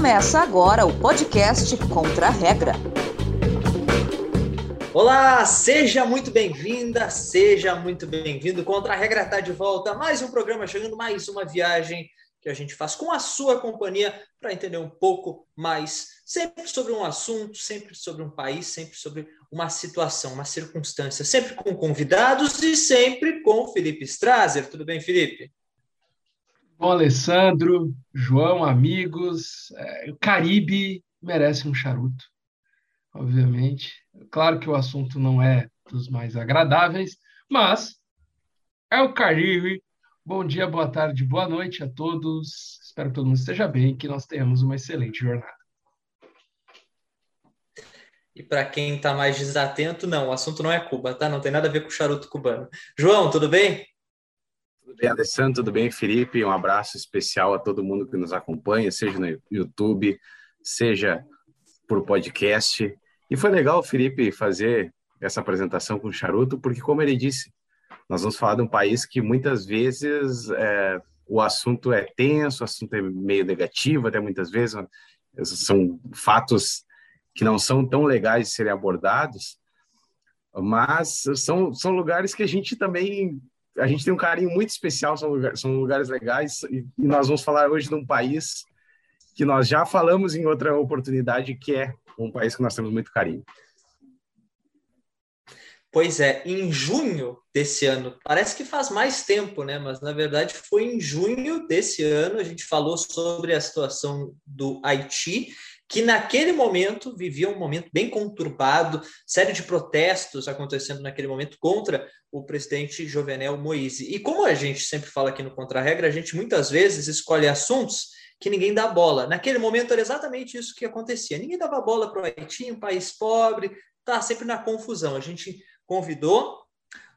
Começa agora o podcast Contra a Regra. Olá, seja muito bem-vinda, seja muito bem-vindo. Contra a Regra está de volta. Mais um programa chegando, mais uma viagem que a gente faz com a sua companhia para entender um pouco mais, sempre sobre um assunto, sempre sobre um país, sempre sobre uma situação, uma circunstância, sempre com convidados e sempre com Felipe Strazer. Tudo bem, Felipe? Bom, Alessandro, João, amigos, é, o Caribe merece um charuto, obviamente. Claro que o assunto não é dos mais agradáveis, mas é o Caribe. Bom dia, boa tarde, boa noite a todos. Espero que todo mundo esteja bem e que nós tenhamos uma excelente jornada. E para quem está mais desatento, não, o assunto não é Cuba, tá? Não tem nada a ver com o charuto cubano. João, tudo bem? Tudo bem, Alessandro? Tudo bem, Felipe? Um abraço especial a todo mundo que nos acompanha, seja no YouTube, seja por podcast. E foi legal, Felipe, fazer essa apresentação com o Charuto, porque, como ele disse, nós vamos falar de um país que muitas vezes é, o assunto é tenso, o assunto é meio negativo, até muitas vezes são fatos que não são tão legais de serem abordados, mas são, são lugares que a gente também a gente tem um carinho muito especial, são lugares, são lugares legais, e, e nós vamos falar hoje de um país que nós já falamos em outra oportunidade, que é um país que nós temos muito carinho. Pois é, em junho desse ano, parece que faz mais tempo, né? Mas na verdade foi em junho desse ano a gente falou sobre a situação do Haiti que naquele momento vivia um momento bem conturbado, série de protestos acontecendo naquele momento contra o presidente Jovenel Moise. E como a gente sempre fala aqui no Contra-Regra, a gente muitas vezes escolhe assuntos que ninguém dá bola. Naquele momento era exatamente isso que acontecia. Ninguém dava bola para o Haiti, um país pobre, tá sempre na confusão. A gente convidou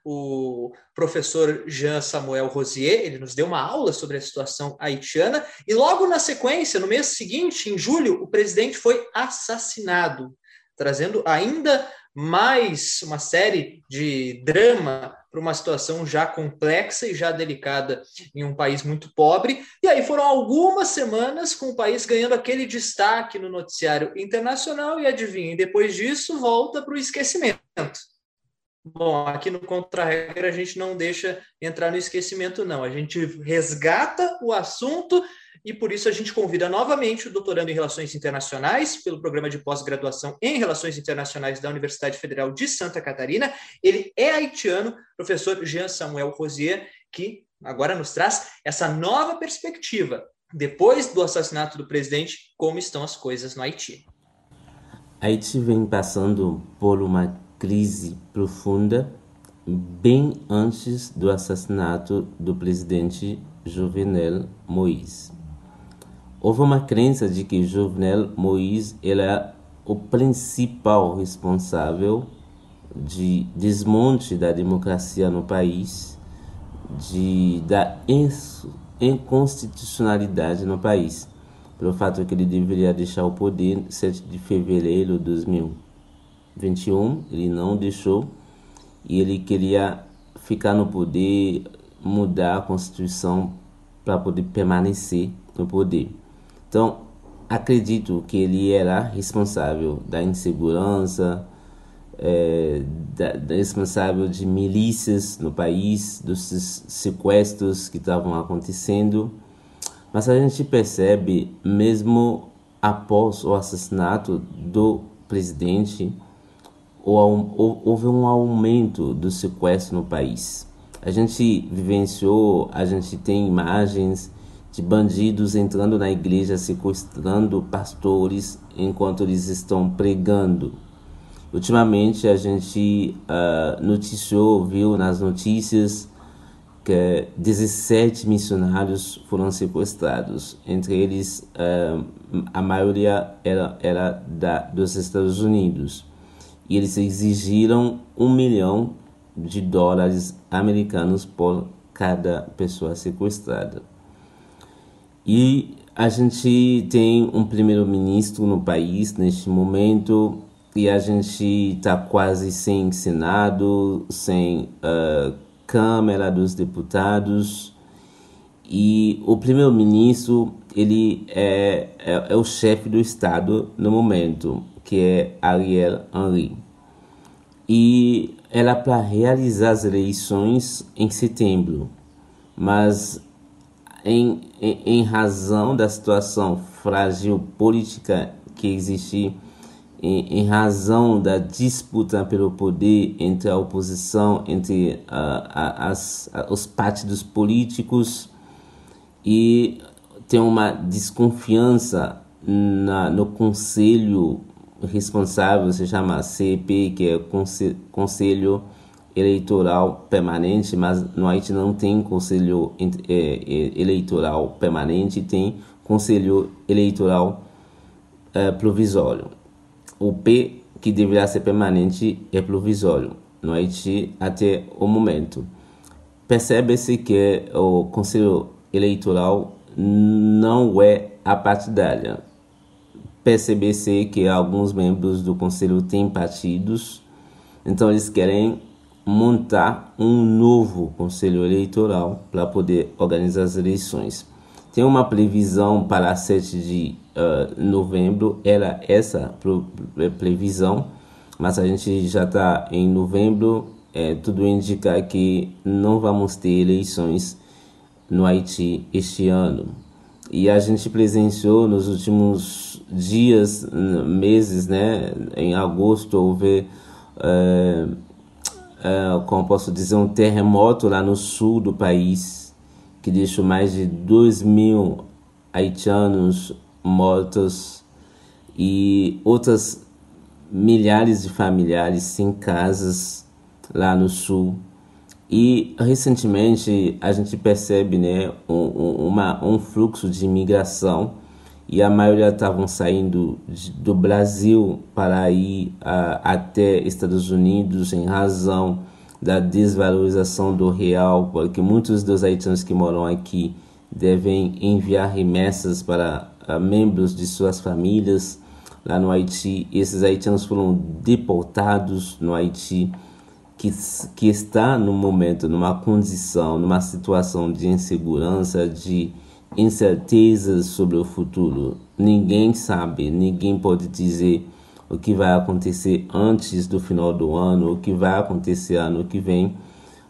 o professor Jean Samuel Rosier, ele nos deu uma aula sobre a situação haitiana, e logo na sequência, no mês seguinte, em julho, o presidente foi assassinado, trazendo ainda mais uma série de drama para uma situação já complexa e já delicada em um país muito pobre. E aí foram algumas semanas com o país ganhando aquele destaque no noticiário internacional, e adivinhem, depois disso volta para o esquecimento. Bom, aqui no Contra-Regra a gente não deixa entrar no esquecimento, não. A gente resgata o assunto e por isso a gente convida novamente o doutorando em Relações Internacionais, pelo programa de pós-graduação em Relações Internacionais da Universidade Federal de Santa Catarina. Ele é haitiano, professor Jean Samuel Rosier, que agora nos traz essa nova perspectiva, depois do assassinato do presidente, como estão as coisas no Haiti. Haiti vem passando por uma crise profunda bem antes do assassinato do presidente Jovenel Moïse. Houve uma crença de que Jovenel Moïse era o principal responsável de desmonte da democracia no país, de da inconstitucionalidade no país, pelo fato que ele deveria deixar o poder 7 de fevereiro de 2001. 21, ele não deixou e ele queria ficar no poder, mudar a Constituição para poder permanecer no poder. Então, acredito que ele era responsável da insegurança, é, da, da, responsável de milícias no país, dos sequestros que estavam acontecendo. Mas a gente percebe, mesmo após o assassinato do presidente, houve um aumento do sequestro no país. A gente vivenciou, a gente tem imagens de bandidos entrando na igreja, sequestrando pastores enquanto eles estão pregando. Ultimamente a gente uh, noticiou, viu nas notícias que 17 missionários foram sequestrados. Entre eles, uh, a maioria era, era da, dos Estados Unidos e eles exigiram um milhão de dólares americanos por cada pessoa sequestrada. E a gente tem um primeiro-ministro no país neste momento e a gente está quase sem Senado, sem uh, Câmara dos Deputados e o primeiro-ministro ele é, é, é, o chefe do estado no momento, que é Ariel Henry. E era para realizar as eleições em setembro, mas em, em, em razão da situação frágil política que existe, em, em, razão da disputa pelo poder entre a oposição, entre uh, as, os partidos políticos, e tem uma desconfiança na, no conselho responsável, se chama CEP, que é Conselho Eleitoral Permanente, mas no Haiti não tem Conselho é, é, Eleitoral Permanente, tem Conselho Eleitoral é, Provisório. O P, que deveria ser permanente, é provisório no Haiti até o momento. Percebe-se que o Conselho Eleitoral não é apartidária. Percebe-se que alguns membros do conselho têm partidos, então eles querem montar um novo conselho eleitoral para poder organizar as eleições. Tem uma previsão para 7 de uh, novembro, era essa previsão, mas a gente já está em novembro, é, tudo indica que não vamos ter eleições no Haiti este ano. E a gente presenciou nos últimos dias, meses, né? Em agosto houve, é, é, como posso dizer, um terremoto lá no sul do país, que deixou mais de 2 mil haitianos mortos e outras milhares de familiares sem casas lá no sul. E recentemente a gente percebe né, um, uma, um fluxo de imigração e a maioria estavam saindo do Brasil para ir até Estados Unidos em razão da desvalorização do real, porque muitos dos haitianos que moram aqui devem enviar remessas para membros de suas famílias lá no Haiti. Esses haitianos foram deportados no Haiti que, que está no momento numa condição, numa situação de insegurança, de incertezas sobre o futuro. Ninguém sabe, ninguém pode dizer o que vai acontecer antes do final do ano, o que vai acontecer ano que vem.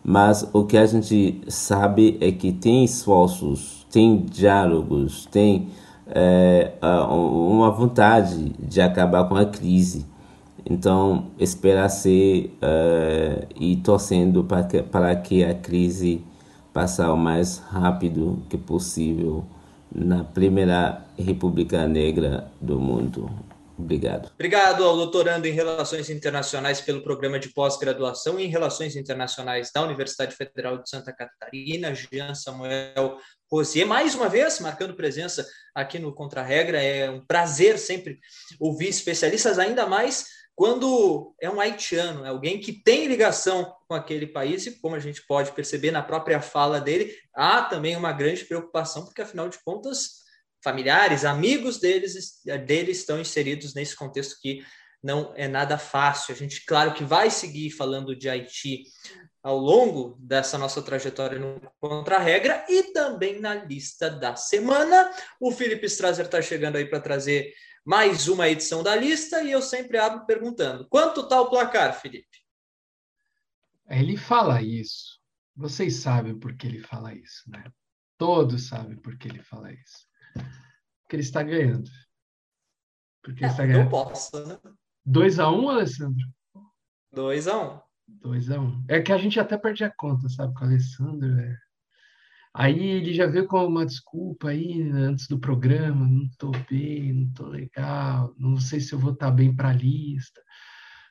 Mas o que a gente sabe é que tem esforços, tem diálogos, tem é, uma vontade de acabar com a crise. Então, esperar ser uh, e torcendo para que, para que a crise passe o mais rápido que possível na primeira República Negra do mundo. Obrigado. Obrigado ao doutorando em Relações Internacionais pelo programa de pós-graduação em Relações Internacionais da Universidade Federal de Santa Catarina, Jean Samuel Rosier, mais uma vez marcando presença aqui no Contra-Regra. É um prazer sempre ouvir especialistas, ainda mais quando é um haitiano, é alguém que tem ligação com aquele país, e como a gente pode perceber na própria fala dele, há também uma grande preocupação, porque afinal de contas, familiares, amigos deles, deles estão inseridos nesse contexto que não é nada fácil. A gente, claro, que vai seguir falando de Haiti ao longo dessa nossa trajetória no Contra-Regra e também na lista da semana. O Felipe Strasser está chegando aí para trazer mais uma edição da lista e eu sempre abro perguntando: quanto está o placar, Felipe? Ele fala isso. Vocês sabem por que ele fala isso, né? Todos sabem por que ele fala isso. Porque ele está ganhando. Porque é, está ganhando. Eu posso, né? 2x1, um, Alessandro? 2x1. Um. 2x1. Um. É que a gente até perde a conta, sabe, com o Alessandro. É... Aí ele já veio com uma desculpa aí antes do programa, não tô bem, não tô legal, não sei se eu vou estar tá bem para a lista.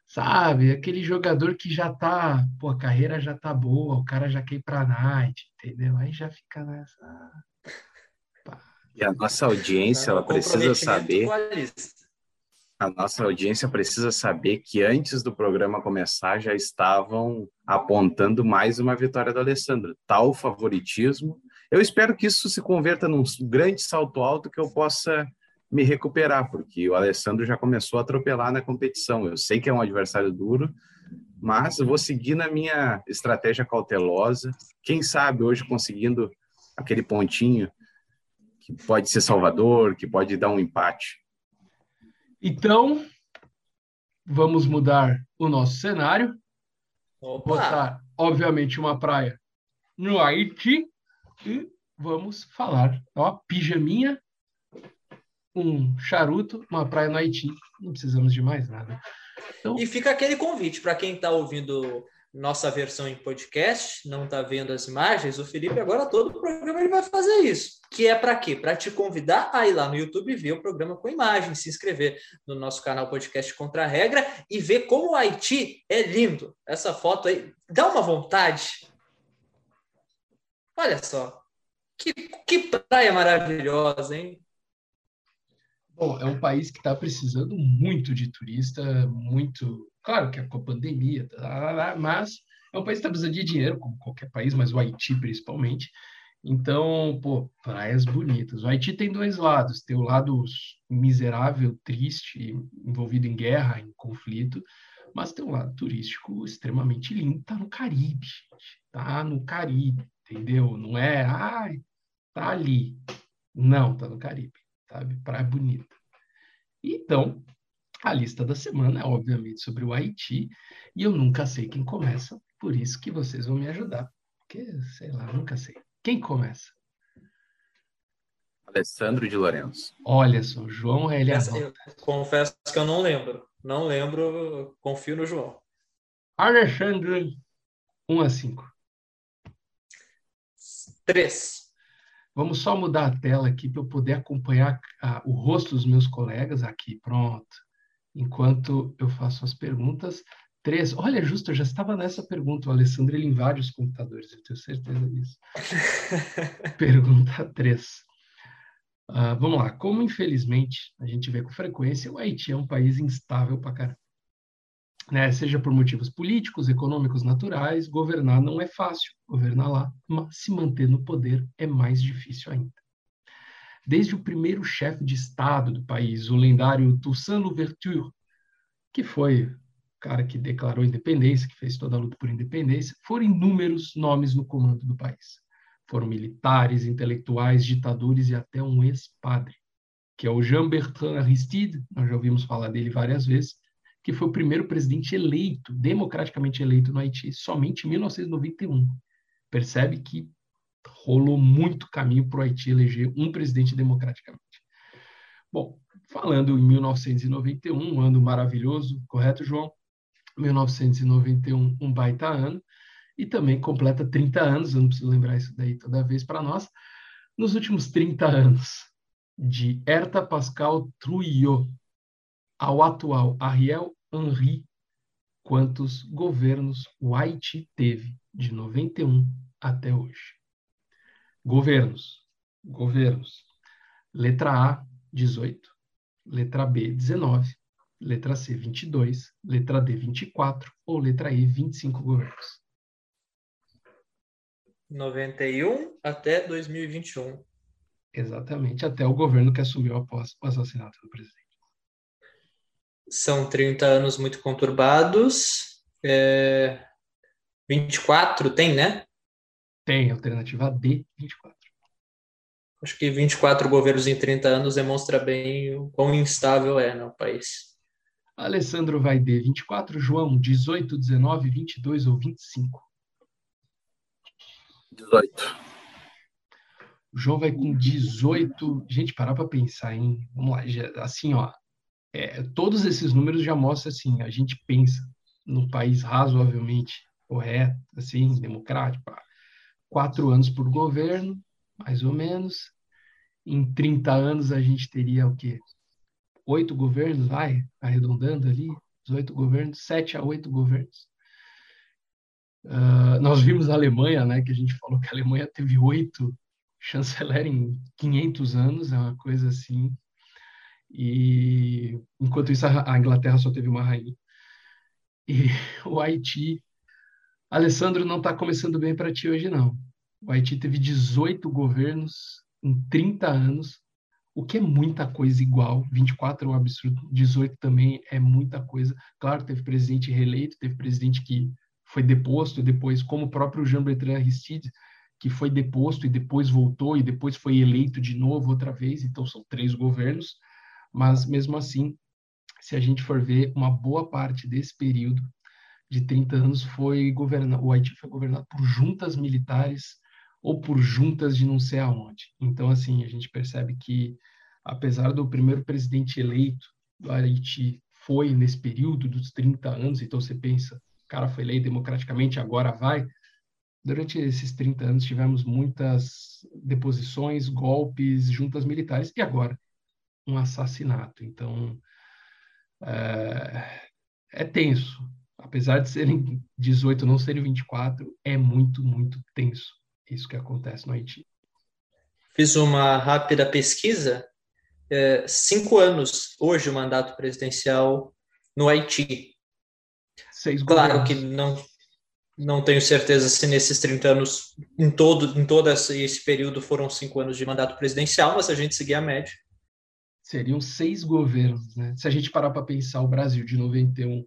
Sabe? Aquele jogador que já tá, pô, a carreira já tá boa, o cara já quer ir para a night, entendeu? Aí já fica nessa. E a nossa audiência, ela precisa saber a nossa audiência precisa saber que antes do programa começar já estavam apontando mais uma vitória do Alessandro. Tal favoritismo. Eu espero que isso se converta num grande salto alto que eu possa me recuperar, porque o Alessandro já começou a atropelar na competição. Eu sei que é um adversário duro, mas vou seguir na minha estratégia cautelosa. Quem sabe hoje conseguindo aquele pontinho que pode ser salvador, que pode dar um empate. Então, vamos mudar o nosso cenário. Opa. Botar, obviamente, uma praia no Haiti e vamos falar. Ó, pijaminha, um charuto, uma praia no Haiti. Não precisamos de mais nada. Então, E fica aquele convite para quem está ouvindo nossa versão em podcast, não está vendo as imagens, o Felipe agora todo o programa ele vai fazer isso. Que é para quê? Para te convidar a ir lá no YouTube ver o programa com imagem, se inscrever no nosso canal Podcast Contra a Regra e ver como o Haiti é lindo. Essa foto aí dá uma vontade. Olha só. Que, que praia maravilhosa, hein? Bom, é um país que está precisando muito de turista, muito. Claro que é com a pandemia, tá, lá, lá, mas é um país que está precisando de dinheiro, como qualquer país, mas o Haiti principalmente. Então, pô, praias bonitas. O Haiti tem dois lados: tem o lado miserável, triste, envolvido em guerra, em conflito, mas tem um lado turístico extremamente lindo. Tá no Caribe, gente. Tá no Caribe, entendeu? Não é, ai, tá ali. Não, tá no Caribe sabe? Praia bonita. Então, a lista da semana é obviamente sobre o Haiti, e eu nunca sei quem começa, por isso que vocês vão me ajudar. Porque, sei lá, nunca sei. Quem começa? Alessandro de Lourenço. Olha só, João ele confesso que eu não lembro. Não lembro, confio no João. Alexandre, 1 a 5. 3. Vamos só mudar a tela aqui para eu poder acompanhar a, o rosto dos meus colegas aqui. Pronto. Enquanto eu faço as perguntas. Três. Olha, justo, eu já estava nessa pergunta. O Alessandro ele invade os computadores, eu tenho certeza disso. Pergunta três. Uh, vamos lá. Como, infelizmente, a gente vê com frequência, o Haiti é um país instável para caramba. Né? Seja por motivos políticos, econômicos, naturais, governar não é fácil, governar lá, mas se manter no poder é mais difícil ainda. Desde o primeiro chefe de Estado do país, o lendário Toussaint Louverture, que foi o cara que declarou independência, que fez toda a luta por independência, foram inúmeros nomes no comando do país. Foram militares, intelectuais, ditadores e até um ex-padre, que é o Jean-Bertrand Aristide, nós já ouvimos falar dele várias vezes, que foi o primeiro presidente eleito, democraticamente eleito no Haiti, somente em 1991. Percebe que rolou muito caminho para o Haiti eleger um presidente democraticamente. Bom, falando em 1991, um ano maravilhoso, correto, João? 1991, um baita ano, e também completa 30 anos, eu não preciso lembrar isso daí toda vez para nós, nos últimos 30 anos, de Herta Pascal Trujillo, ao atual Ariel Henry, quantos governos o Haiti teve de 91 até hoje. Governos, governos. Letra A, 18. Letra B, 19. Letra C, 22. Letra D, 24. Ou letra E, 25 governos. 91 até 2021. Exatamente, até o governo que assumiu após o assassinato do presidente. São 30 anos muito conturbados. É... 24 tem, né? Tem, alternativa D, 24. Acho que 24 governos em 30 anos demonstra bem o quão instável é no país. Alessandro vai D, 24. João, 18, 19, 22 ou 25? 18. O João vai com 18. Gente, parar para pensar, hein? Vamos lá. Já, assim, ó. É, todos esses números já mostram assim, a gente pensa num país razoavelmente correto, assim, democrático. pá. Quatro anos por governo, mais ou menos. Em 30 anos a gente teria o quê? Oito governos, vai, arredondando ali, 18 governos, sete a oito governos. Uh, nós vimos a Alemanha, né, que a gente falou que a Alemanha teve oito chanceler em 500 anos, é uma coisa assim. E enquanto isso a Inglaterra só teve uma rainha. E o Haiti, Alessandro não está começando bem para ti hoje não. O Haiti teve 18 governos em 30 anos, o que é muita coisa igual. 24 é um absurdo, 18 também é muita coisa. Claro, teve presidente reeleito, teve presidente que foi deposto depois, como o próprio Jean-Bertrand Aristide, que foi deposto e depois voltou e depois foi eleito de novo outra vez, então são três governos, mas mesmo assim, se a gente for ver, uma boa parte desse período de 30 anos foi governado, o Haiti foi governado por juntas militares ou por juntas de não sei aonde. Então, assim, a gente percebe que, apesar do primeiro presidente eleito do Haiti foi nesse período dos 30 anos, então você pensa, o cara foi eleito democraticamente, agora vai, Durante esses 30 anos tivemos muitas deposições, golpes, juntas militares e agora um assassinato. Então é, é tenso. Apesar de serem 18, não serem 24, é muito, muito tenso isso que acontece no Haiti. Fiz uma rápida pesquisa. É, cinco anos hoje o mandato presidencial no Haiti. Seis claro governos. que não não tenho certeza se nesses 30 anos, em todo, em todo esse período, foram cinco anos de mandato presidencial, mas a gente seguir a média. Seriam seis governos, né? Se a gente parar para pensar, o Brasil de 91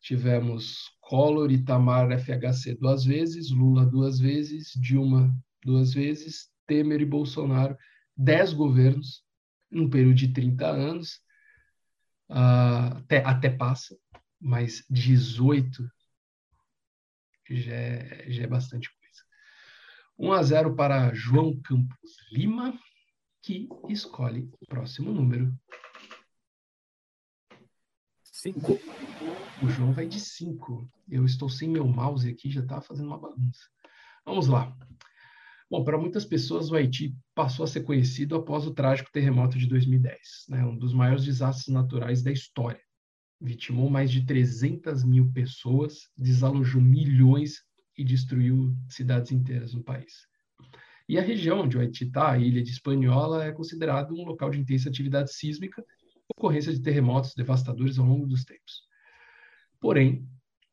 tivemos Collor, Itamar, FHC duas vezes, Lula duas vezes, Dilma duas vezes, Temer e Bolsonaro, dez governos, num período de 30 anos, uh, até, até passa, mas 18 já é, já é bastante coisa. 1 a 0 para João Campos Lima, que escolhe o próximo número. 5. O João vai de 5. Eu estou sem meu mouse aqui, já estava fazendo uma bagunça. Vamos lá. Bom, para muitas pessoas, o Haiti passou a ser conhecido após o trágico terremoto de 2010, né, um dos maiores desastres naturais da história vitimou mais de 300 mil pessoas, desalojou milhões e destruiu cidades inteiras no país. E a região onde o Haiti está, a ilha de Hispaniola, é considerado um local de intensa atividade sísmica, ocorrência de terremotos devastadores ao longo dos tempos. Porém,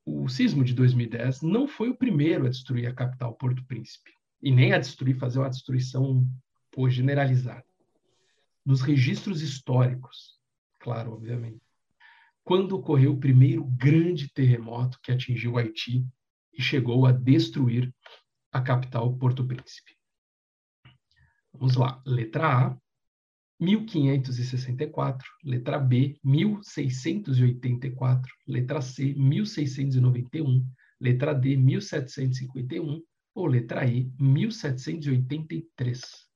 o sismo de 2010 não foi o primeiro a destruir a capital Porto Príncipe, e nem a destruir, fazer uma destruição pô, generalizada. Nos registros históricos, claro, obviamente, quando ocorreu o primeiro grande terremoto que atingiu Haiti e chegou a destruir a capital Porto Príncipe. Vamos lá. Letra A, 1564. Letra B, 1684. Letra C, 1691. Letra D, 1751. Ou letra E, 1783.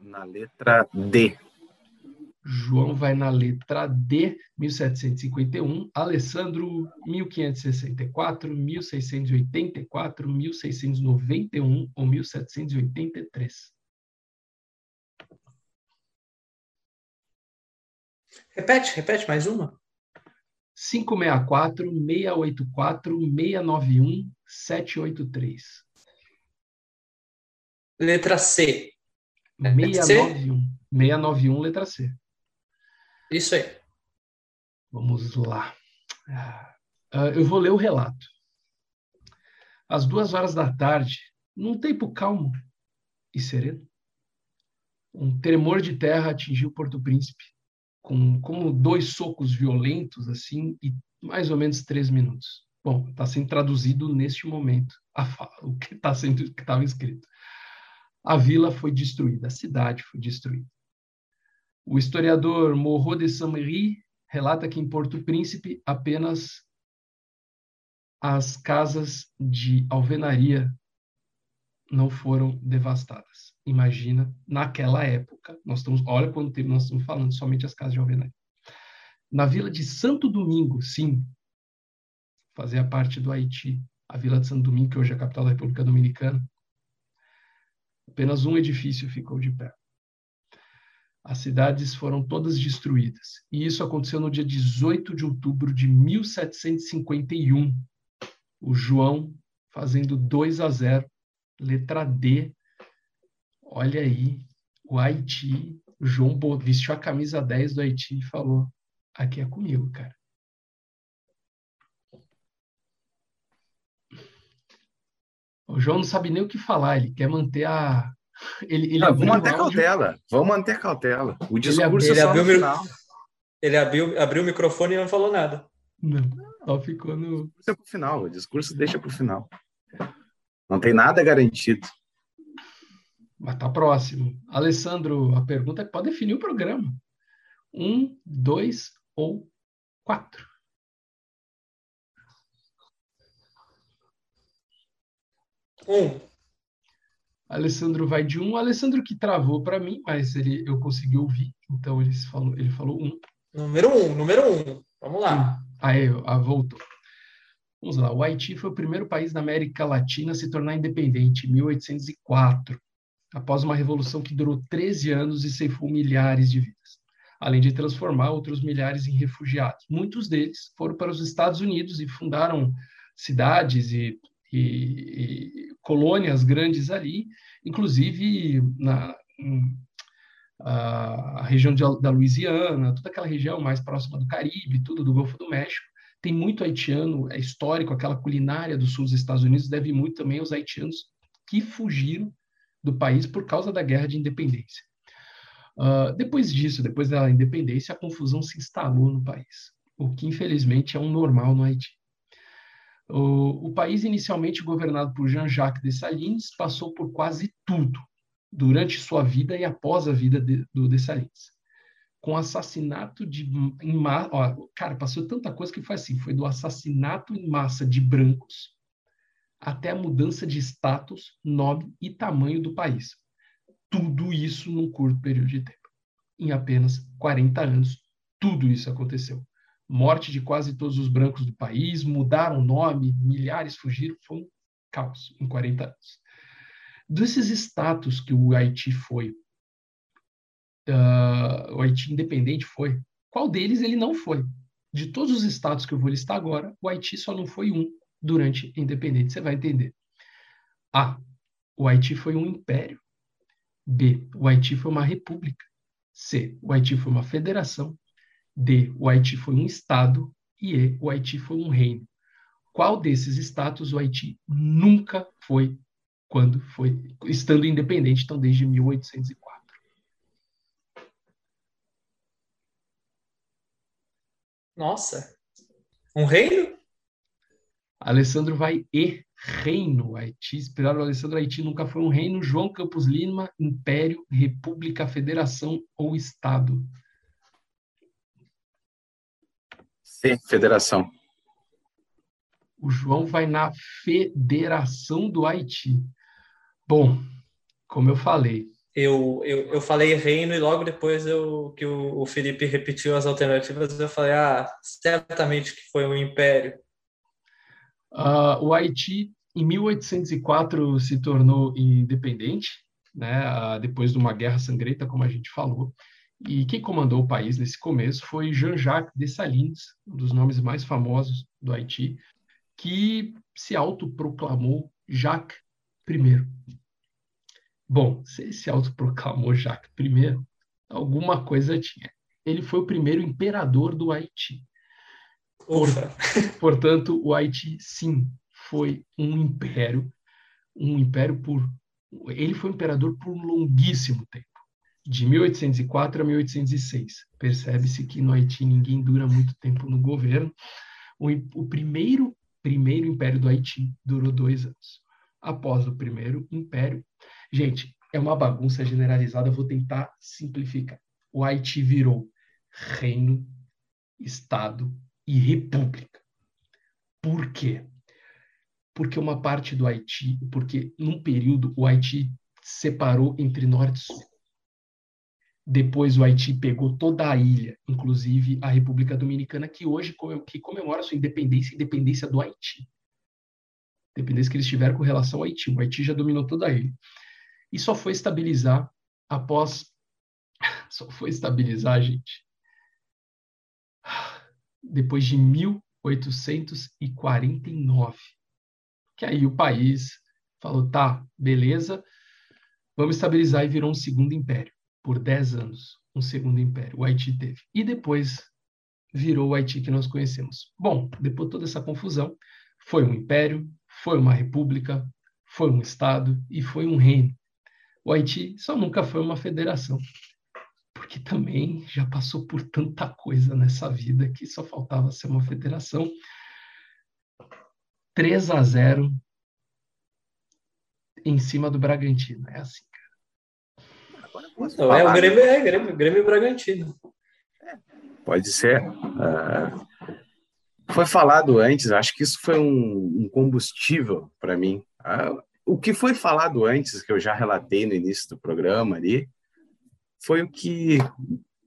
na letra D. João vai na letra D, 1751. Alessandro, 1564, 1684, 1691 ou 1783. Repete, repete mais uma. 564, 684, 691, 783. Letra C. 691. 691, letra C. Isso aí. Vamos lá. Uh, eu vou ler o relato. Às duas horas da tarde, num tempo calmo e sereno, um tremor de terra atingiu Porto Príncipe, com como dois socos violentos, assim, e mais ou menos três minutos. Bom, está sendo traduzido neste momento fala, o que está sendo que estava escrito a vila foi destruída, a cidade foi destruída. O historiador Moreau de Saint-Méry relata que em Porto Príncipe apenas as casas de alvenaria não foram devastadas. Imagina, naquela época, nós estamos, olha quanto tempo nós estamos falando, somente as casas de alvenaria. Na vila de Santo Domingo, sim, fazia parte do Haiti, a vila de Santo Domingo, que hoje é a capital da República Dominicana, Apenas um edifício ficou de pé. As cidades foram todas destruídas. E isso aconteceu no dia 18 de outubro de 1751. O João fazendo 2 a 0, letra D. Olha aí, o Haiti, o João vestiu a camisa 10 do Haiti e falou: aqui é comigo, cara. O João não sabe nem o que falar, ele quer manter a. Ele, ele não, vamos manter áudio... cautela, vamos manter cautela. O discurso ele, ele é só abriu, no final. Ele abriu, abriu o microfone e não falou nada. Não, só ficou no. Isso é pro final, o discurso deixa pro final. Não tem nada garantido. Mas tá próximo. Alessandro, a pergunta é pode definir o programa. Um, dois ou quatro. Um. Alessandro vai de um. Alessandro que travou para mim, mas ele, eu consegui ouvir. Então ele falou, ele falou um. Número um, número um. Vamos lá. Aí, ah, voltou. Vamos lá. O Haiti foi o primeiro país da América Latina a se tornar independente em 1804, após uma revolução que durou 13 anos e ceifou milhares de vidas, além de transformar outros milhares em refugiados. Muitos deles foram para os Estados Unidos e fundaram cidades e, e, e colônias grandes ali, inclusive na, a região de, da Louisiana, toda aquela região mais próxima do Caribe, tudo do Golfo do México. Tem muito haitiano, é histórico, aquela culinária do sul dos Estados Unidos deve muito também aos haitianos que fugiram do país por causa da guerra de independência. Uh, depois disso, depois da independência, a confusão se instalou no país, o que infelizmente é um normal no Haiti. O, o país, inicialmente governado por Jean-Jacques Dessalines, passou por quase tudo durante sua vida e após a vida de, do Dessalines. Com assassinato de em massa, cara, passou tanta coisa que foi assim, foi do assassinato em massa de brancos até a mudança de status, nome e tamanho do país. Tudo isso num curto período de tempo. Em apenas 40 anos, tudo isso aconteceu. Morte de quase todos os brancos do país, mudaram o nome, milhares fugiram, foi um caos em 40 anos desses status que o Haiti foi, uh, o Haiti independente foi, qual deles ele não foi? De todos os status que eu vou listar agora, o Haiti só não foi um durante a independência. Você vai entender. A. O Haiti foi um império. B. O Haiti foi uma república. C. O Haiti foi uma federação. D. O Haiti foi um estado. E E. O Haiti foi um reino. Qual desses status o Haiti nunca foi quando foi estando independente, então desde 1804. Nossa, um reino? Alessandro vai e reino. Haiti, inspirado o Alessandro, Haiti nunca foi um reino. João Campos Lima, Império, República, Federação ou Estado? C, Federação. O João vai na Federação do Haiti. Bom, como eu falei. Eu, eu, eu falei reino e logo depois eu, que o, o Felipe repetiu as alternativas, eu falei, ah, certamente que foi um império. Uh, o Haiti, em 1804, se tornou independente, né, uh, depois de uma guerra sangrenta, como a gente falou. E quem comandou o país nesse começo foi Jean-Jacques Dessalines, um dos nomes mais famosos do Haiti, que se autoproclamou Jacques I. Bom, se ele se autoproclamou Jacques I, alguma coisa tinha. Ele foi o primeiro imperador do Haiti. Por, portanto, o Haiti, sim, foi um império, um império por. Ele foi imperador por um longuíssimo tempo, de 1804 a 1806. Percebe-se que no Haiti ninguém dura muito tempo no governo. O, o primeiro, primeiro império do Haiti durou dois anos. Após o primeiro império, Gente, é uma bagunça generalizada, vou tentar simplificar. O Haiti virou reino, estado e república. Por quê? Porque uma parte do Haiti, porque num período o Haiti separou entre norte e sul. Depois o Haiti pegou toda a ilha, inclusive a República Dominicana, que hoje que comemora sua independência, independência do Haiti. Independência que eles tiveram com relação ao Haiti. O Haiti já dominou toda a ilha e só foi estabilizar após. Só foi estabilizar, gente, depois de 1849. Que aí o país falou: tá, beleza, vamos estabilizar e virou um segundo império. Por 10 anos, um segundo império. O Haiti teve. E depois virou o Haiti que nós conhecemos. Bom, depois de toda essa confusão, foi um império, foi uma república, foi um estado e foi um reino. O Haiti só nunca foi uma federação, porque também já passou por tanta coisa nessa vida que só faltava ser uma federação. 3 a 0 em cima do Bragantino. É assim. Não, é o Grêmio, é Grêmio, Grêmio Bragantino. Pode ser. Uh, foi falado antes, acho que isso foi um, um combustível para mim. Uh, o que foi falado antes, que eu já relatei no início do programa ali, foi o que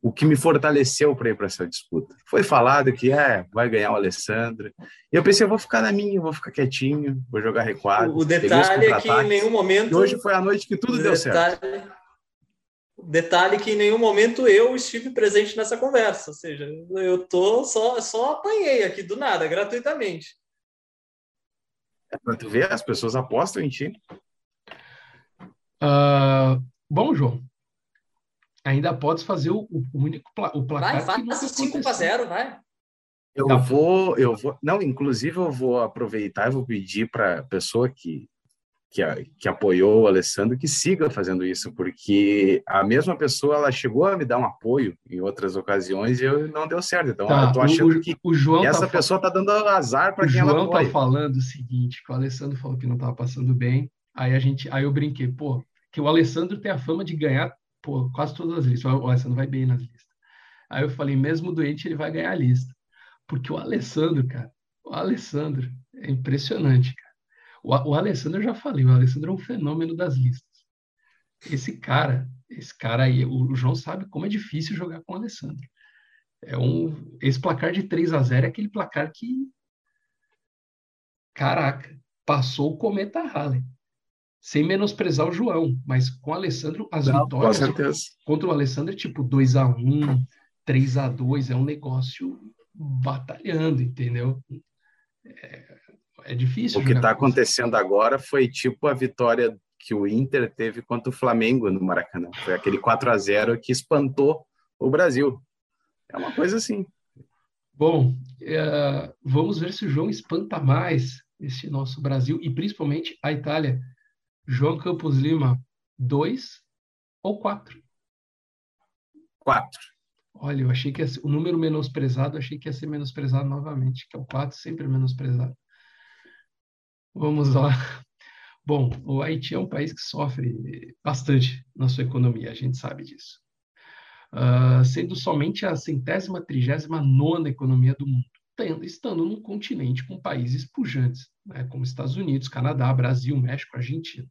o que me fortaleceu para ir para essa disputa. Foi falado que é, vai ganhar o Alessandro. E eu pensei, eu vou ficar na minha, vou ficar quietinho, vou jogar recuado. O detalhe é que em nenhum momento. E hoje foi a noite que tudo deu detalhe, certo. Detalhe que em nenhum momento eu estive presente nessa conversa, ou seja, eu tô só só apanhei aqui do nada, gratuitamente. É para tu ver, as pessoas apostam em ti. Uh, bom, João, ainda podes fazer o, o único o placar. Vai, faz 5 para 0, vai. Eu tá. vou, eu vou. Não, inclusive eu vou aproveitar e vou pedir para a pessoa que, que, que apoiou o Alessandro que siga fazendo isso, porque a mesma pessoa ela chegou a me dar um apoio em outras ocasiões e eu não deu certo. Então tá, eu tô achando o, que o João tá essa tá pessoa está dando azar para quem ela apoia. O João tá falando o seguinte, que o Alessandro falou que não estava passando bem. Aí a gente, aí eu brinquei, pô, que o Alessandro tem a fama de ganhar pô, quase todas as listas. O Alessandro vai bem nas listas. Aí eu falei, mesmo doente, ele vai ganhar a lista. Porque o Alessandro, cara, o Alessandro é impressionante. O, o Alessandro, eu já falei, o Alessandro é um fenômeno das listas. Esse cara, esse cara aí, o, o João sabe como é difícil jogar com o Alessandro. É um, esse placar de 3 a 0 é aquele placar que, caraca, passou o cometa Halley sem menosprezar o João, mas com o Alessandro, as Não, vitórias contra o Alessandro é tipo 2 a 1 3 a 2 é um negócio batalhando, entendeu? É, é difícil. O que está acontecendo agora foi tipo a vitória que o Inter teve contra o Flamengo no Maracanã. Foi aquele 4 a 0 que espantou o Brasil. É uma coisa assim. Bom, é, vamos ver se o João espanta mais esse nosso Brasil e principalmente a Itália. João Campos Lima, dois ou quatro? Quatro. Olha, eu achei que ser, o número menosprezado, achei que ia ser menosprezado novamente, que é o quatro, sempre menosprezado. Vamos lá. Bom, o Haiti é um país que sofre bastante na sua economia, a gente sabe disso. Uh, sendo somente a centésima, trigésima nona economia do mundo, tendo, estando num continente com países pujantes, né, como Estados Unidos, Canadá, Brasil, México, Argentina.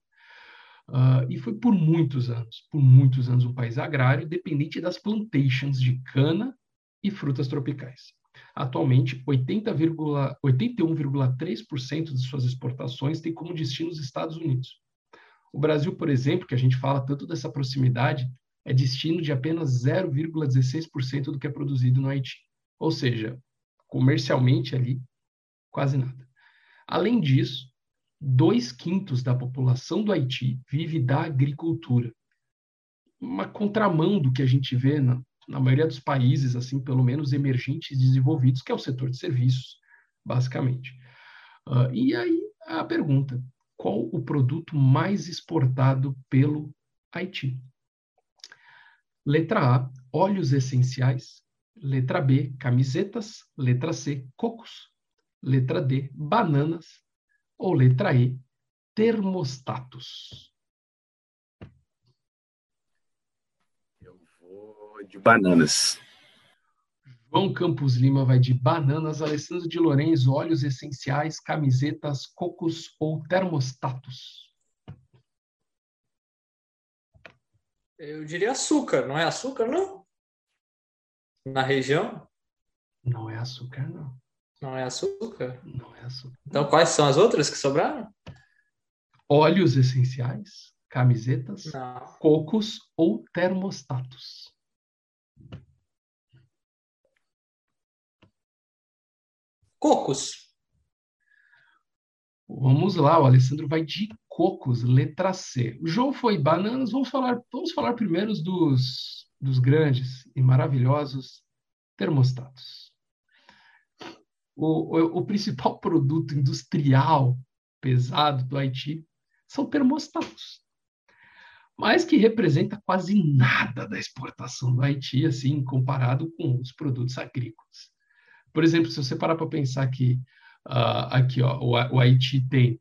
Uh, e foi por muitos anos, por muitos anos, um país agrário dependente das plantations de cana e frutas tropicais. Atualmente, 81,3% de suas exportações tem como destino os Estados Unidos. O Brasil, por exemplo, que a gente fala tanto dessa proximidade, é destino de apenas 0,16% do que é produzido no Haiti. Ou seja, comercialmente ali, quase nada. Além disso, dois quintos da população do Haiti vive da agricultura. Uma contramão do que a gente vê na maioria dos países, assim, pelo menos emergentes e desenvolvidos, que é o setor de serviços, basicamente. Uh, e aí a pergunta: qual o produto mais exportado pelo Haiti? Letra A, óleos essenciais. Letra B, camisetas. Letra C, cocos. Letra D, bananas. Ou letra E, termostatos. Eu vou de bananas. João Campos Lima vai de bananas, Alessandro de Lourenço, óleos essenciais, camisetas, cocos ou termostatos. Eu diria açúcar, não é açúcar, não? Na região? Não é açúcar, não. Não é açúcar? Não é açúcar. Então, quais são as outras que sobraram? Óleos essenciais, camisetas, Não. cocos ou termostatos. Cocos. Vamos lá, o Alessandro vai de cocos, letra C. O João foi bananas, vamos falar, vamos falar primeiro dos, dos grandes e maravilhosos termostatos o, o, o principal produto industrial pesado do Haiti são termostatos. mas que representa quase nada da exportação do Haiti, assim, comparado com os produtos agrícolas. Por exemplo, se você parar para pensar que uh, aqui, ó, o, o Haiti tem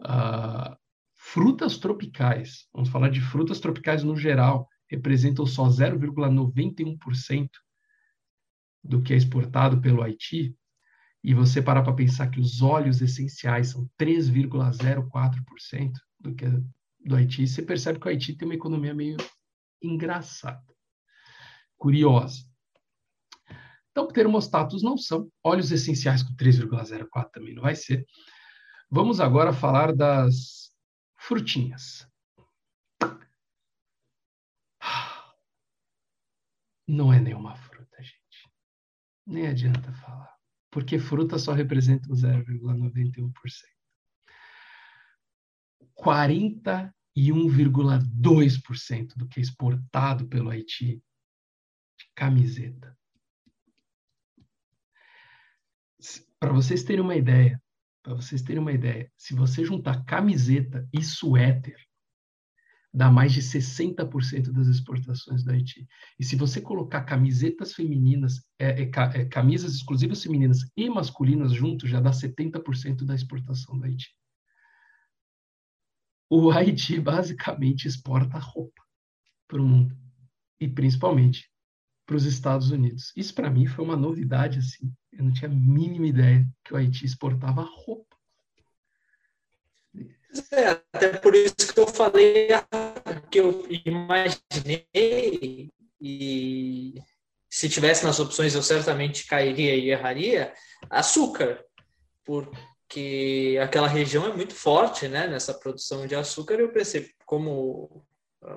uh, frutas tropicais, vamos falar de frutas tropicais no geral, representam só 0,91% do que é exportado pelo Haiti, e você parar para pensar que os óleos essenciais são 3,04% do que é do Haiti, você percebe que o Haiti tem uma economia meio engraçada, curiosa. Então, termostatos não são, óleos essenciais com 3,04 também não vai ser. Vamos agora falar das frutinhas. Não é nenhuma fruta, gente. Nem adianta falar. Porque fruta só representa 0,91%. 41,2% do que é exportado pelo Haiti de camiseta. Para vocês terem uma ideia, para vocês terem uma ideia, se você juntar camiseta e suéter, dá mais de 60% das exportações do Haiti. E se você colocar camisetas femininas, é, é, é, camisas exclusivas femininas e masculinas juntos, já dá 70% da exportação do Haiti. O Haiti basicamente exporta roupa para o mundo, e principalmente para os Estados Unidos. Isso para mim foi uma novidade assim. Eu não tinha a mínima ideia que o Haiti exportava roupa. É, até por isso que eu falei que eu imaginei e se tivesse nas opções eu certamente cairia e erraria açúcar, porque aquela região é muito forte, né, nessa produção de açúcar. Eu pensei como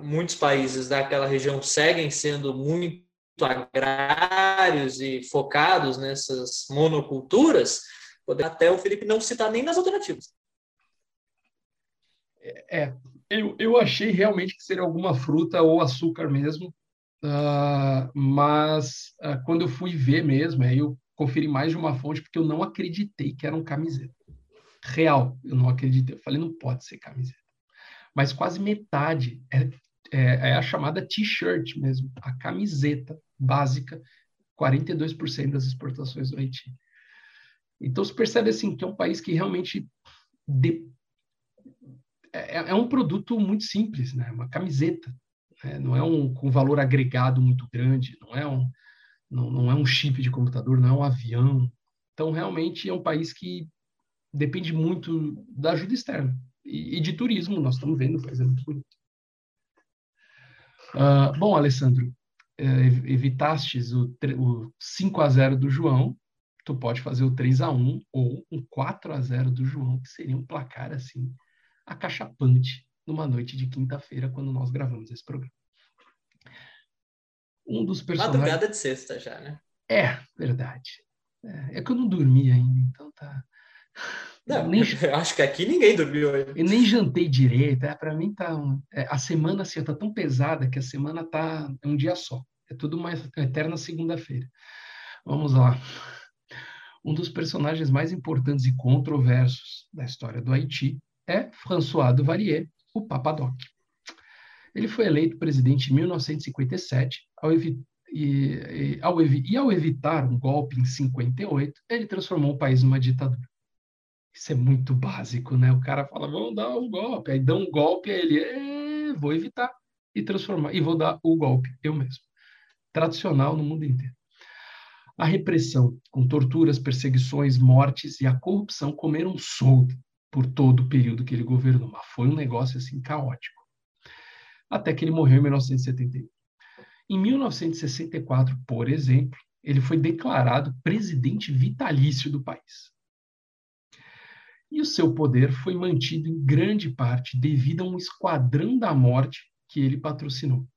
muitos países daquela região seguem sendo muito agrários e focados nessas monoculturas, até o Felipe não citar nem nas alternativas. É, eu, eu achei realmente que seria alguma fruta ou açúcar mesmo, uh, mas uh, quando eu fui ver mesmo, aí eu conferi mais de uma fonte porque eu não acreditei que era um camiseta. Real, eu não acreditei. Eu falei, não pode ser camiseta. Mas quase metade é, é, é a chamada t-shirt mesmo, a camiseta básica, 42% das exportações do Haiti. Então, se percebe assim que é um país que realmente de... é, é, um produto muito simples, né? Uma camiseta, né? não é um com valor agregado muito grande, não é um não, não é um chip de computador, não é um avião. Então, realmente é um país que depende muito da ajuda externa e, e de turismo. Nós estamos vendo, por exemplo. Uh, bom, Alessandro, evitastes o, o 5 a 0 do João, tu pode fazer o 3 a 1 ou um 4 a 0 do João, que seria um placar assim acachapante numa noite de quinta-feira quando nós gravamos esse programa. Um dos personagens Madrugada de sexta já, né? É, verdade. É, é que eu não dormi ainda, então tá. Não, nem... acho que aqui ninguém dormiu hoje. Eu nem jantei direito. É, para mim tá um... é, a semana assim tá tão pesada que a semana tá um dia só. É tudo uma eterna segunda-feira. Vamos lá. Um dos personagens mais importantes e controversos da história do Haiti é François Duvalier, o Papadoc. Ele foi eleito presidente em 1957, ao e, e, ao e ao evitar um golpe em 58, ele transformou o país numa ditadura. Isso é muito básico, né? O cara fala, vamos dar um golpe, aí dá um golpe, aí ele, é, vou evitar e transformar, e vou dar o golpe eu mesmo tradicional no mundo inteiro. A repressão, com torturas, perseguições, mortes e a corrupção comeram solto por todo o período que ele governou. Mas foi um negócio assim caótico. Até que ele morreu em 1971. Em 1964, por exemplo, ele foi declarado presidente vitalício do país. E o seu poder foi mantido em grande parte devido a um esquadrão da morte que ele patrocinou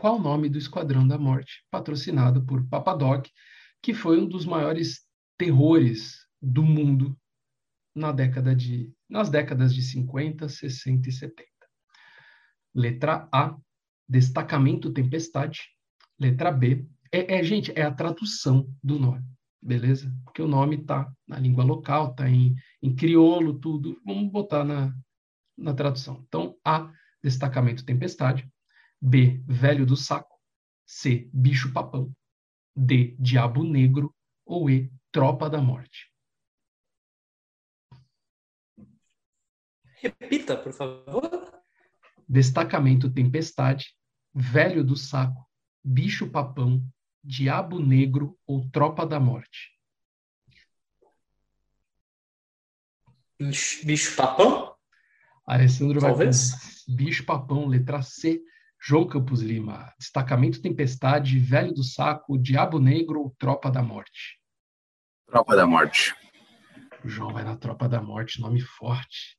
qual o nome do Esquadrão da Morte, patrocinado por Papadoc, que foi um dos maiores terrores do mundo na década de, nas décadas de 50, 60 e 70. Letra A, Destacamento Tempestade. Letra B, é, é gente, é a tradução do nome, beleza? Porque o nome está na língua local, está em, em crioulo, tudo. Vamos botar na, na tradução. Então, A, Destacamento Tempestade. B. Velho do Saco. C. Bicho Papão. D. Diabo Negro. Ou E. Tropa da Morte. Repita, por favor. Destacamento Tempestade, Velho do Saco, Bicho Papão, Diabo Negro ou Tropa da Morte. Bicho Papão? Alessandro vai Talvez. com Bicho Papão, letra C. João Campos Lima, Destacamento Tempestade, Velho do Saco, Diabo Negro ou Tropa da Morte? Tropa da Morte. O João vai na Tropa da Morte, nome forte.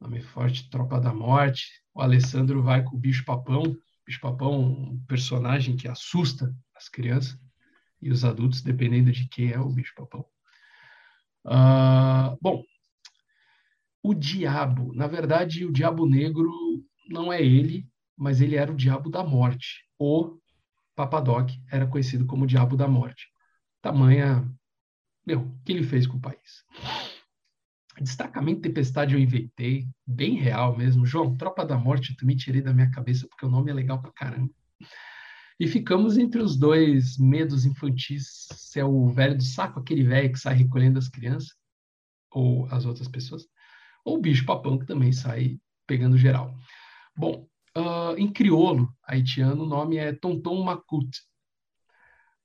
Nome forte, Tropa da Morte. O Alessandro vai com o Bicho Papão. Bicho Papão, um personagem que assusta as crianças e os adultos, dependendo de quem é o Bicho Papão. Uh, bom, o diabo, na verdade, o diabo negro não é ele, mas ele era o diabo da morte. O Papadoc era conhecido como o diabo da morte. Tamanha, meu, que ele fez com o país. Destacamento Tempestade eu inventei, bem real mesmo. João, Tropa da Morte eu também tirei da minha cabeça porque o nome é legal pra caramba. E ficamos entre os dois medos infantis, se é o velho do saco, aquele velho que sai recolhendo as crianças, ou as outras pessoas, ou o bicho papão que também sai pegando geral. Bom, uh, em crioulo haitiano o nome é Tonton Makut.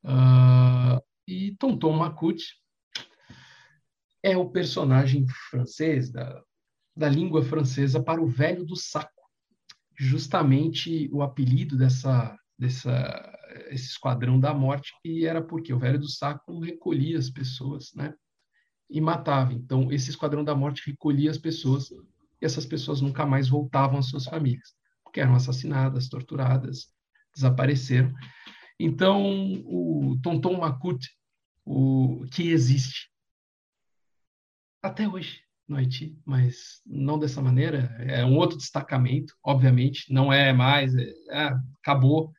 Uh, e Tonton Makut é o personagem francês da, da língua francesa para o velho do saco. Justamente o apelido dessa, dessa esse esquadrão da morte que era porque o velho do saco recolhia as pessoas, né? E matava. Então esse esquadrão da morte recolhia as pessoas e essas pessoas nunca mais voltavam às suas famílias, porque eram assassinadas, torturadas, desapareceram. Então o Tonton Makut, o que existe até hoje no Haiti, mas não dessa maneira. É um outro destacamento, obviamente, não é mais, é, é, acabou,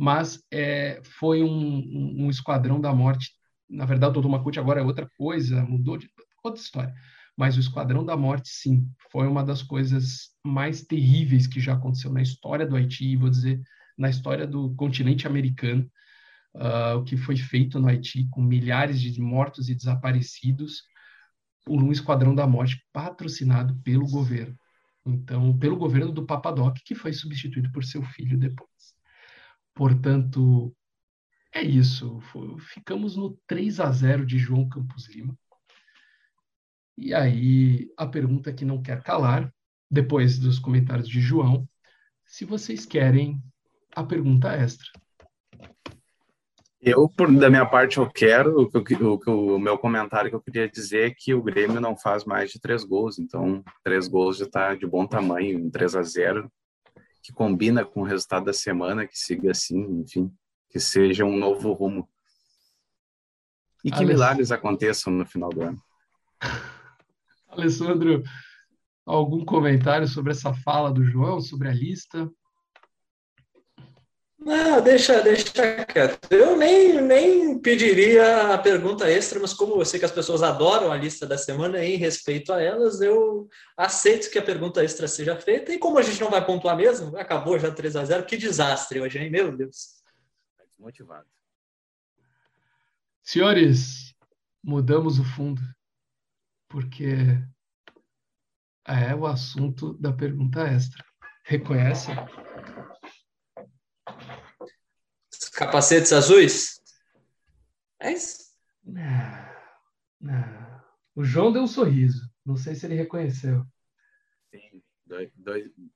mas é, foi um, um, esquadrão da morte. Na verdade, o Totomacuti agora é outra coisa, mudou de outra história. Mas o esquadrão da morte, sim, foi uma das coisas mais terríveis que já aconteceu na história do Haiti, vou dizer, na história do continente americano. Uh, o que foi feito no Haiti com milhares de mortos e desaparecidos, por um esquadrão da morte patrocinado pelo governo. Então, pelo governo do Papadoc, que foi substituído por seu filho depois. Portanto, é isso. Ficamos no 3 a 0 de João Campos Lima. E aí, a pergunta que não quer calar, depois dos comentários de João, se vocês querem a pergunta extra. Eu, por, da minha parte, eu quero, o, o, o, meu comentário que eu queria dizer é que o Grêmio não faz mais de três gols, então três gols já está de bom tamanho, um 3 a 0 que combina com o resultado da semana, que siga assim, enfim, que seja um novo rumo. E que milagres aconteçam no final do ano. Alessandro, algum comentário sobre essa fala do João, sobre a lista? Não, deixa, deixa quieto. Eu nem, nem pediria a pergunta extra, mas como eu sei que as pessoas adoram a lista da semana em respeito a elas, eu aceito que a pergunta extra seja feita. E como a gente não vai pontuar mesmo, acabou já 3 a 0 que desastre hoje, hein? Meu Deus. Desmotivado. Senhores, mudamos o fundo, porque é o assunto da pergunta extra. Reconhece? Capacetes azuis? É isso? Não, não. O João deu um sorriso. Não sei se ele reconheceu. Sim.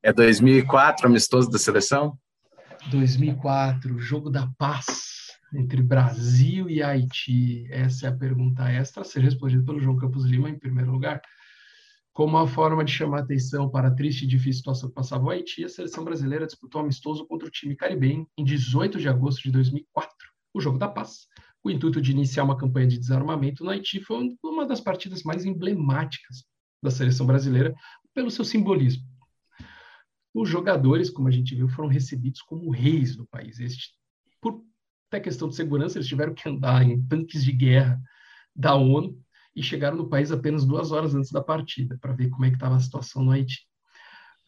É 2004, amistoso da seleção? 2004, jogo da paz entre Brasil e Haiti. Essa é a pergunta extra a ser respondida pelo João Campos Lima em primeiro lugar. Como uma forma de chamar atenção para a triste e difícil situação que passava o Haiti, a seleção brasileira disputou um amistoso contra o time caribenho em 18 de agosto de 2004, o Jogo da Paz. O intuito de iniciar uma campanha de desarmamento no Haiti foi uma das partidas mais emblemáticas da seleção brasileira pelo seu simbolismo. Os jogadores, como a gente viu, foram recebidos como reis do país. Este, por até questão de segurança, eles tiveram que andar em tanques de guerra da ONU e chegaram no país apenas duas horas antes da partida, para ver como é que estava a situação no Haiti.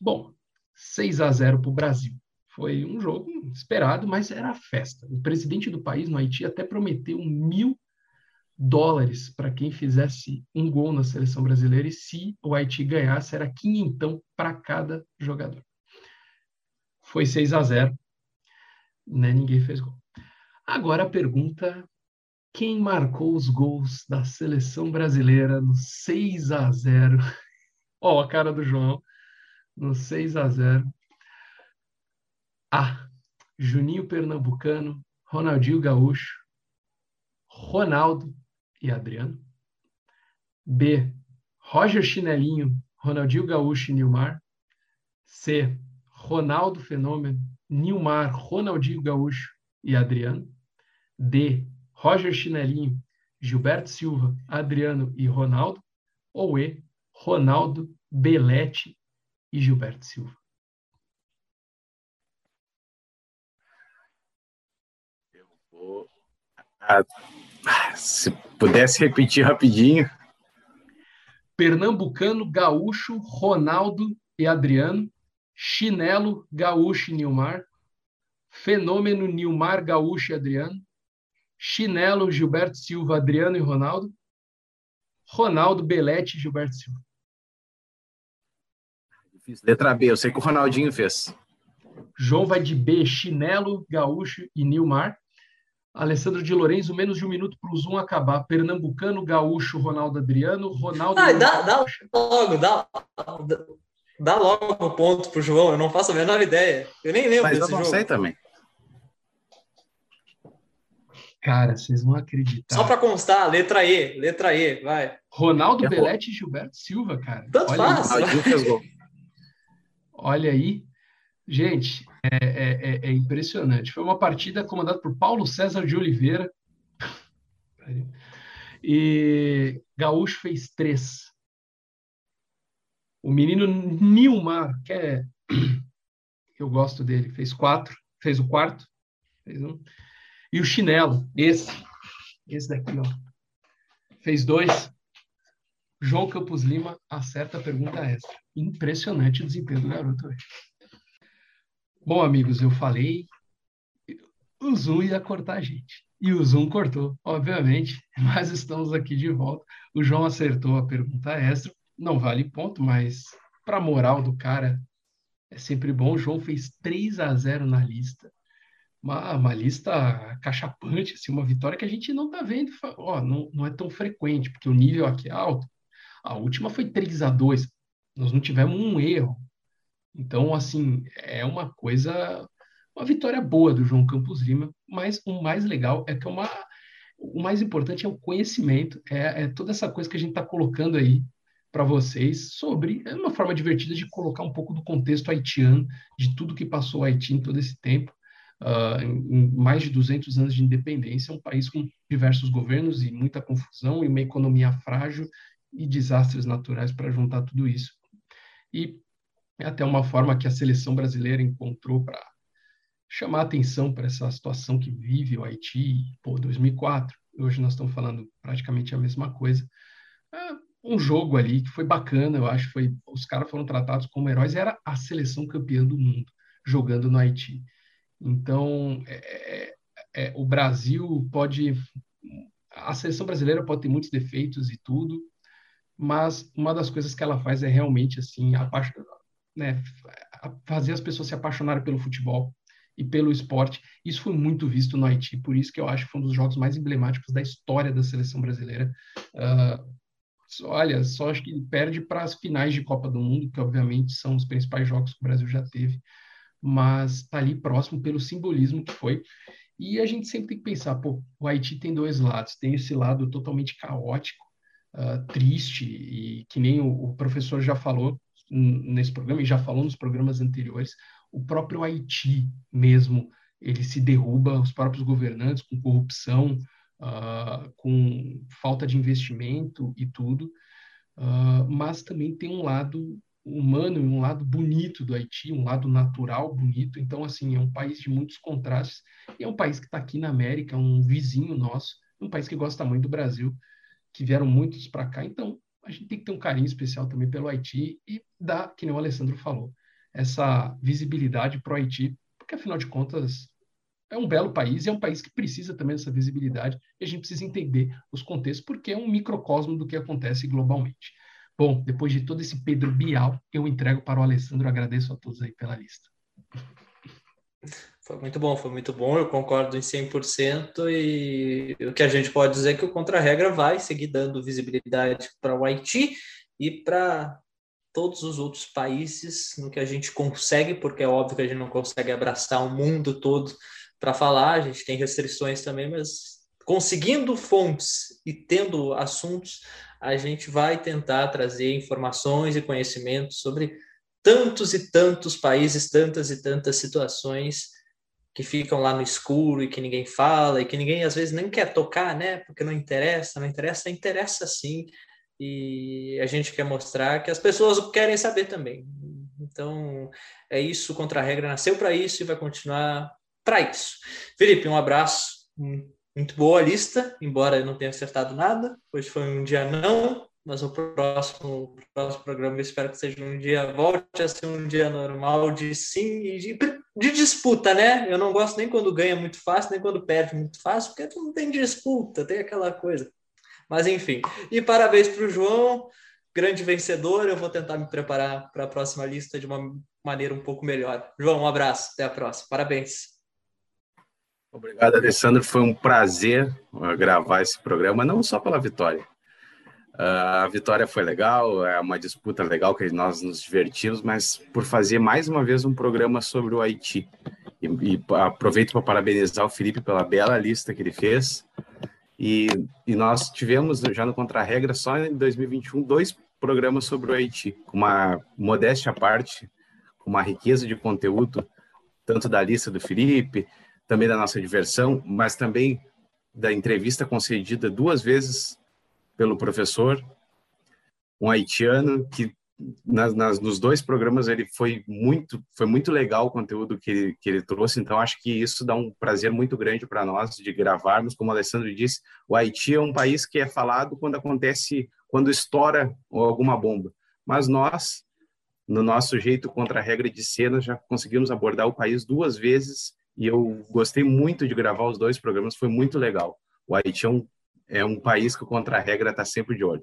Bom, 6 a 0 para o Brasil. Foi um jogo esperado, mas era festa. O presidente do país, no Haiti, até prometeu mil dólares para quem fizesse um gol na seleção brasileira e se o Haiti ganhasse era quinhentão para cada jogador. Foi 6 a 0, né? Ninguém fez gol. Agora a pergunta: quem marcou os gols da seleção brasileira no 6 a 0? Ó, oh, a cara do João no 6 a 0. A. Juninho Pernambucano, Ronaldinho Gaúcho, Ronaldo e Adriano. B. Roger Chinelinho, Ronaldinho Gaúcho e Nilmar. C. Ronaldo Fenômeno, Nilmar, Ronaldinho Gaúcho e Adriano. D. Roger Chinelinho, Gilberto Silva, Adriano e Ronaldo. Ou E. Ronaldo, Belete e Gilberto Silva. Eu vou. Ah, se pudesse repetir rapidinho. Pernambucano, Gaúcho, Ronaldo e Adriano. Chinelo, Gaúcho e Nilmar. Fenômeno, Nilmar, Gaúcho e Adriano. Chinelo, Gilberto Silva, Adriano e Ronaldo. Ronaldo, Belete e Gilberto Silva. Letra B, eu sei que o Ronaldinho fez. João vai de B, Chinelo, Gaúcho e Nilmar. Alessandro de Lourenço, menos de um minuto para o Zoom acabar. Pernambucano, Gaúcho, Ronaldo Adriano, Ronaldo. Ah, dá, dá, logo, dá, dá logo o ponto para o João, eu não faço a menor ideia. Eu nem lembro Mas desse eu não jogo. sei também. Cara, vocês vão acreditar. Só para constar, letra E, letra E, vai. Ronaldo. Belete e Gilberto Silva, cara. Tanto Olha faz. Olha aí. Gente, é, é- é- é impressionante. Foi uma partida comandada por Paulo César de Oliveira. E Gaúcho fez três. O menino Nilmar, que é. Eu gosto dele, fez quatro. Fez o quarto. Fez um. E o Chinelo, esse. Esse daqui, ó. Fez dois. João Campos Lima acerta a pergunta extra. Impressionante o desempenho do garoto hoje. Bom, amigos, eu falei, o Zoom ia cortar a gente. E o Zoom cortou, obviamente, mas estamos aqui de volta. O João acertou a pergunta extra, não vale ponto, mas para a moral do cara é sempre bom. O João fez 3 a 0 na lista. Uma, uma lista cachapante, assim, uma vitória que a gente não está vendo, ó, não, não é tão frequente, porque o nível aqui é alto. A última foi 3 a 2 nós não tivemos um erro. Então, assim, é uma coisa, uma vitória boa do João Campos Lima, mas o mais legal é que é uma, o mais importante é o conhecimento, é, é toda essa coisa que a gente está colocando aí para vocês sobre, é uma forma divertida de colocar um pouco do contexto haitiano, de tudo que passou o Haiti em todo esse tempo, ah, em, mais de 200 anos de independência, um país com diversos governos e muita confusão e uma economia frágil e desastres naturais para juntar tudo isso. E é até uma forma que a seleção brasileira encontrou para chamar atenção para essa situação que vive o Haiti, pô, 2004. Hoje nós estamos falando praticamente a mesma coisa. É um jogo ali que foi bacana, eu acho, foi os caras foram tratados como heróis, era a seleção campeã do mundo jogando no Haiti. Então, é, é, o Brasil pode a seleção brasileira pode ter muitos defeitos e tudo, mas uma das coisas que ela faz é realmente assim, né, fazer as pessoas se apaixonarem pelo futebol e pelo esporte. Isso foi muito visto no Haiti, por isso que eu acho que foi um dos jogos mais emblemáticos da história da seleção brasileira. Só- olha, só acho que perde para as finais de Copa do Mundo, que obviamente são os principais jogos que o Brasil já teve, mas está ali próximo pelo simbolismo que foi. E a gente sempre tem que pensar, pô, o Haiti tem dois lados, tem esse lado totalmente caótico, ah, triste, e que nem o, o professor já falou nesse programa, e já falou nos programas anteriores, o próprio Haiti mesmo, ele se derruba, os próprios governantes com corrupção, ah, com falta de investimento e tudo, ah, mas também tem um lado humano e um lado bonito do Haiti, um lado natural bonito. Então, assim, é um país de muitos contrastes e é um país que está aqui na América, um vizinho nosso, um país que gosta muito do Brasil, que vieram muitos para cá. Então, a gente tem que ter um carinho especial também pelo Haiti e dar, que nem o Alessandro falou, essa visibilidade para o Haiti, porque afinal de contas é um belo país e é um país que precisa também dessa visibilidade e a gente precisa entender os contextos porque é um microcosmo do que acontece globalmente. Bom, depois de todo esse Pedro Bial, eu entrego para o Alessandro. Agradeço a todos aí pela lista. Foi muito bom, foi muito bom, eu concordo em 100%. E o que a gente pode dizer é que o Contra-Regra vai seguir dando visibilidade para o Haiti e para todos os outros países no que a gente consegue, porque é óbvio que a gente não consegue abraçar o mundo todo para falar, a gente tem restrições também, mas conseguindo fontes e tendo assuntos, a gente vai tentar trazer informações e conhecimentos sobre tantos e tantos países, tantas e tantas situações que ficam lá no escuro e que ninguém fala e que ninguém às vezes nem quer tocar, né? Porque não interessa, não interessa, interessa sim. E a gente quer mostrar que as pessoas querem saber também. Então, é isso, contra a regra nasceu para isso e vai continuar para isso. Felipe, um abraço. Muito boa a lista, embora eu não tenha acertado nada. Hoje foi um dia não, mas o próximo, próximo programa eu espero que seja um dia, volte a ser um dia normal de sim e de, de, disputa, né? Eu não gosto nem quando ganha muito fácil, nem quando perde muito fácil, porque não tem disputa, tem aquela coisa. Mas enfim, e parabéns para o João, grande vencedor. Eu vou tentar me preparar para a próxima lista de uma maneira um pouco melhor. João, um abraço, até a próxima. Parabéns. Obrigado, Alessandro. Foi um prazer uh, gravar esse programa, não só pela vitória. Uh, a vitória foi legal, é uma disputa legal que nós nos divertimos, mas por fazer mais uma vez um programa sobre o Haiti. E, e aproveito para parabenizar o Felipe pela bela lista que ele fez. E, e nós tivemos já no Contra-Regra, só em 2021, dois programas sobre o Haiti, com uma modéstia à parte, com uma riqueza de conteúdo, tanto da lista do Felipe, também da nossa diversão, mas também da entrevista concedida duas vezes pelo professor, um haitiano que nas, nas, nos dois programas ele foi muito foi muito legal o conteúdo que ele, que ele trouxe. Então acho que isso dá um prazer muito grande para nós de gravarmos. Como o Alessandro disse o Haiti é um país que é falado quando acontece quando estoura alguma bomba. Mas nós no nosso jeito contra a regra de cena já conseguimos abordar o país duas vezes e eu gostei muito de gravar os dois programas, foi muito legal. O Haiti é um, é um país que, contra a regra, está sempre de olho.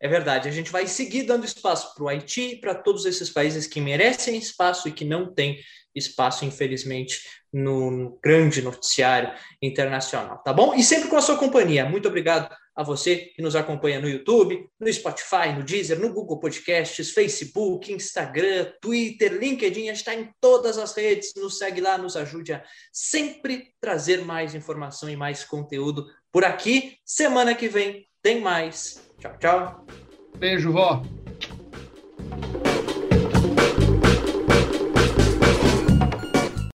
É verdade, a gente vai seguir dando espaço para o Haiti para todos esses países que merecem espaço e que não têm espaço, infelizmente, no grande noticiário internacional, tá bom? E sempre com a sua companhia. Muito obrigado a você que nos acompanha no YouTube, no Spotify, no Deezer, no Google Podcasts, Facebook, Instagram, Twitter, LinkedIn, a gente está em todas as redes, nos segue lá, nos ajude a sempre trazer mais informação e mais conteúdo por aqui. Semana que vem tem mais. Tchau, tchau. Beijo, vó.